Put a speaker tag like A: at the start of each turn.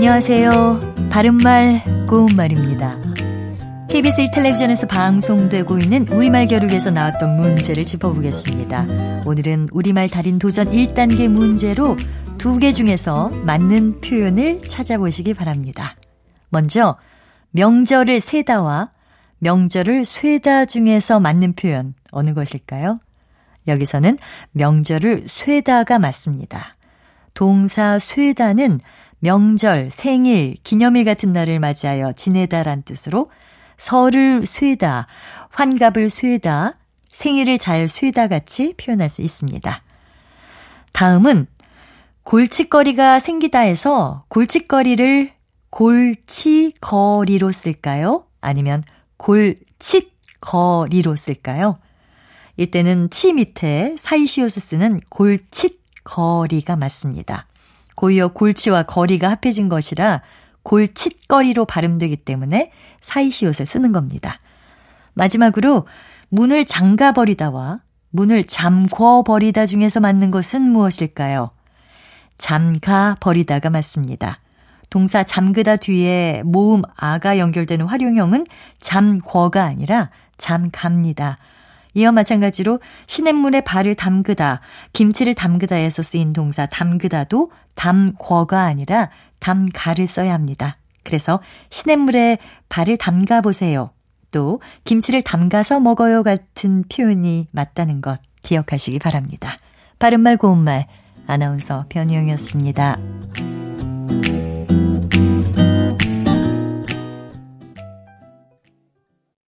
A: 안녕하세요. 바른말, 고운말입니다. KBS 1텔레비전에서 방송되고 있는 우리말 겨루기에서 나왔던 문제를 짚어보겠습니다. 오늘은 우리말 달인 도전 1단계 문제로 두 개 중에서 맞는 표현을 찾아보시기 바랍니다. 먼저 명절을 세다와 명절을 쇠다 중에서 맞는 표현 어느 것일까요? 여기서는 명절을 쇠다가 맞습니다. 동사 쇠다는 명절, 생일, 기념일 같은 날을 맞이하여 지내다란 뜻으로 설을 쇠다, 환갑을 쇠다, 생일을 잘 쇠다 같이 표현할 수 있습니다. 다음은 골칫거리가 생기다 해서 골칫거리를 골치거리로 쓸까요? 아니면 골칫거리로 쓸까요? 이때는 치 밑에 사이시옷을 쓰는 골칫거리가 맞습니다. 고이어 골치와 거리가 합해진 것이라 골칫거리로 발음되기 때문에 사이시옷을 쓰는 겁니다. 마지막으로 문을 잠가버리다와 문을 잠궈버리다 중에서 맞는 것은 무엇일까요? 잠가버리다가 맞습니다. 동사 잠그다 뒤에 모음 아가 연결되는 활용형은 잠궈가 아니라 잠갑니다. 이와 마찬가지로 시냇물에 발을 담그다, 김치를 담그다에서 쓰인 동사 담그다도 담궈가 아니라 담가를 써야 합니다. 그래서 시냇물에 발을 담가 보세요. 또 김치를 담가서 먹어요 같은 표현이 맞다는 것 기억하시기 바랍니다. 바른말 고운말 아나운서 변희영이었습니다.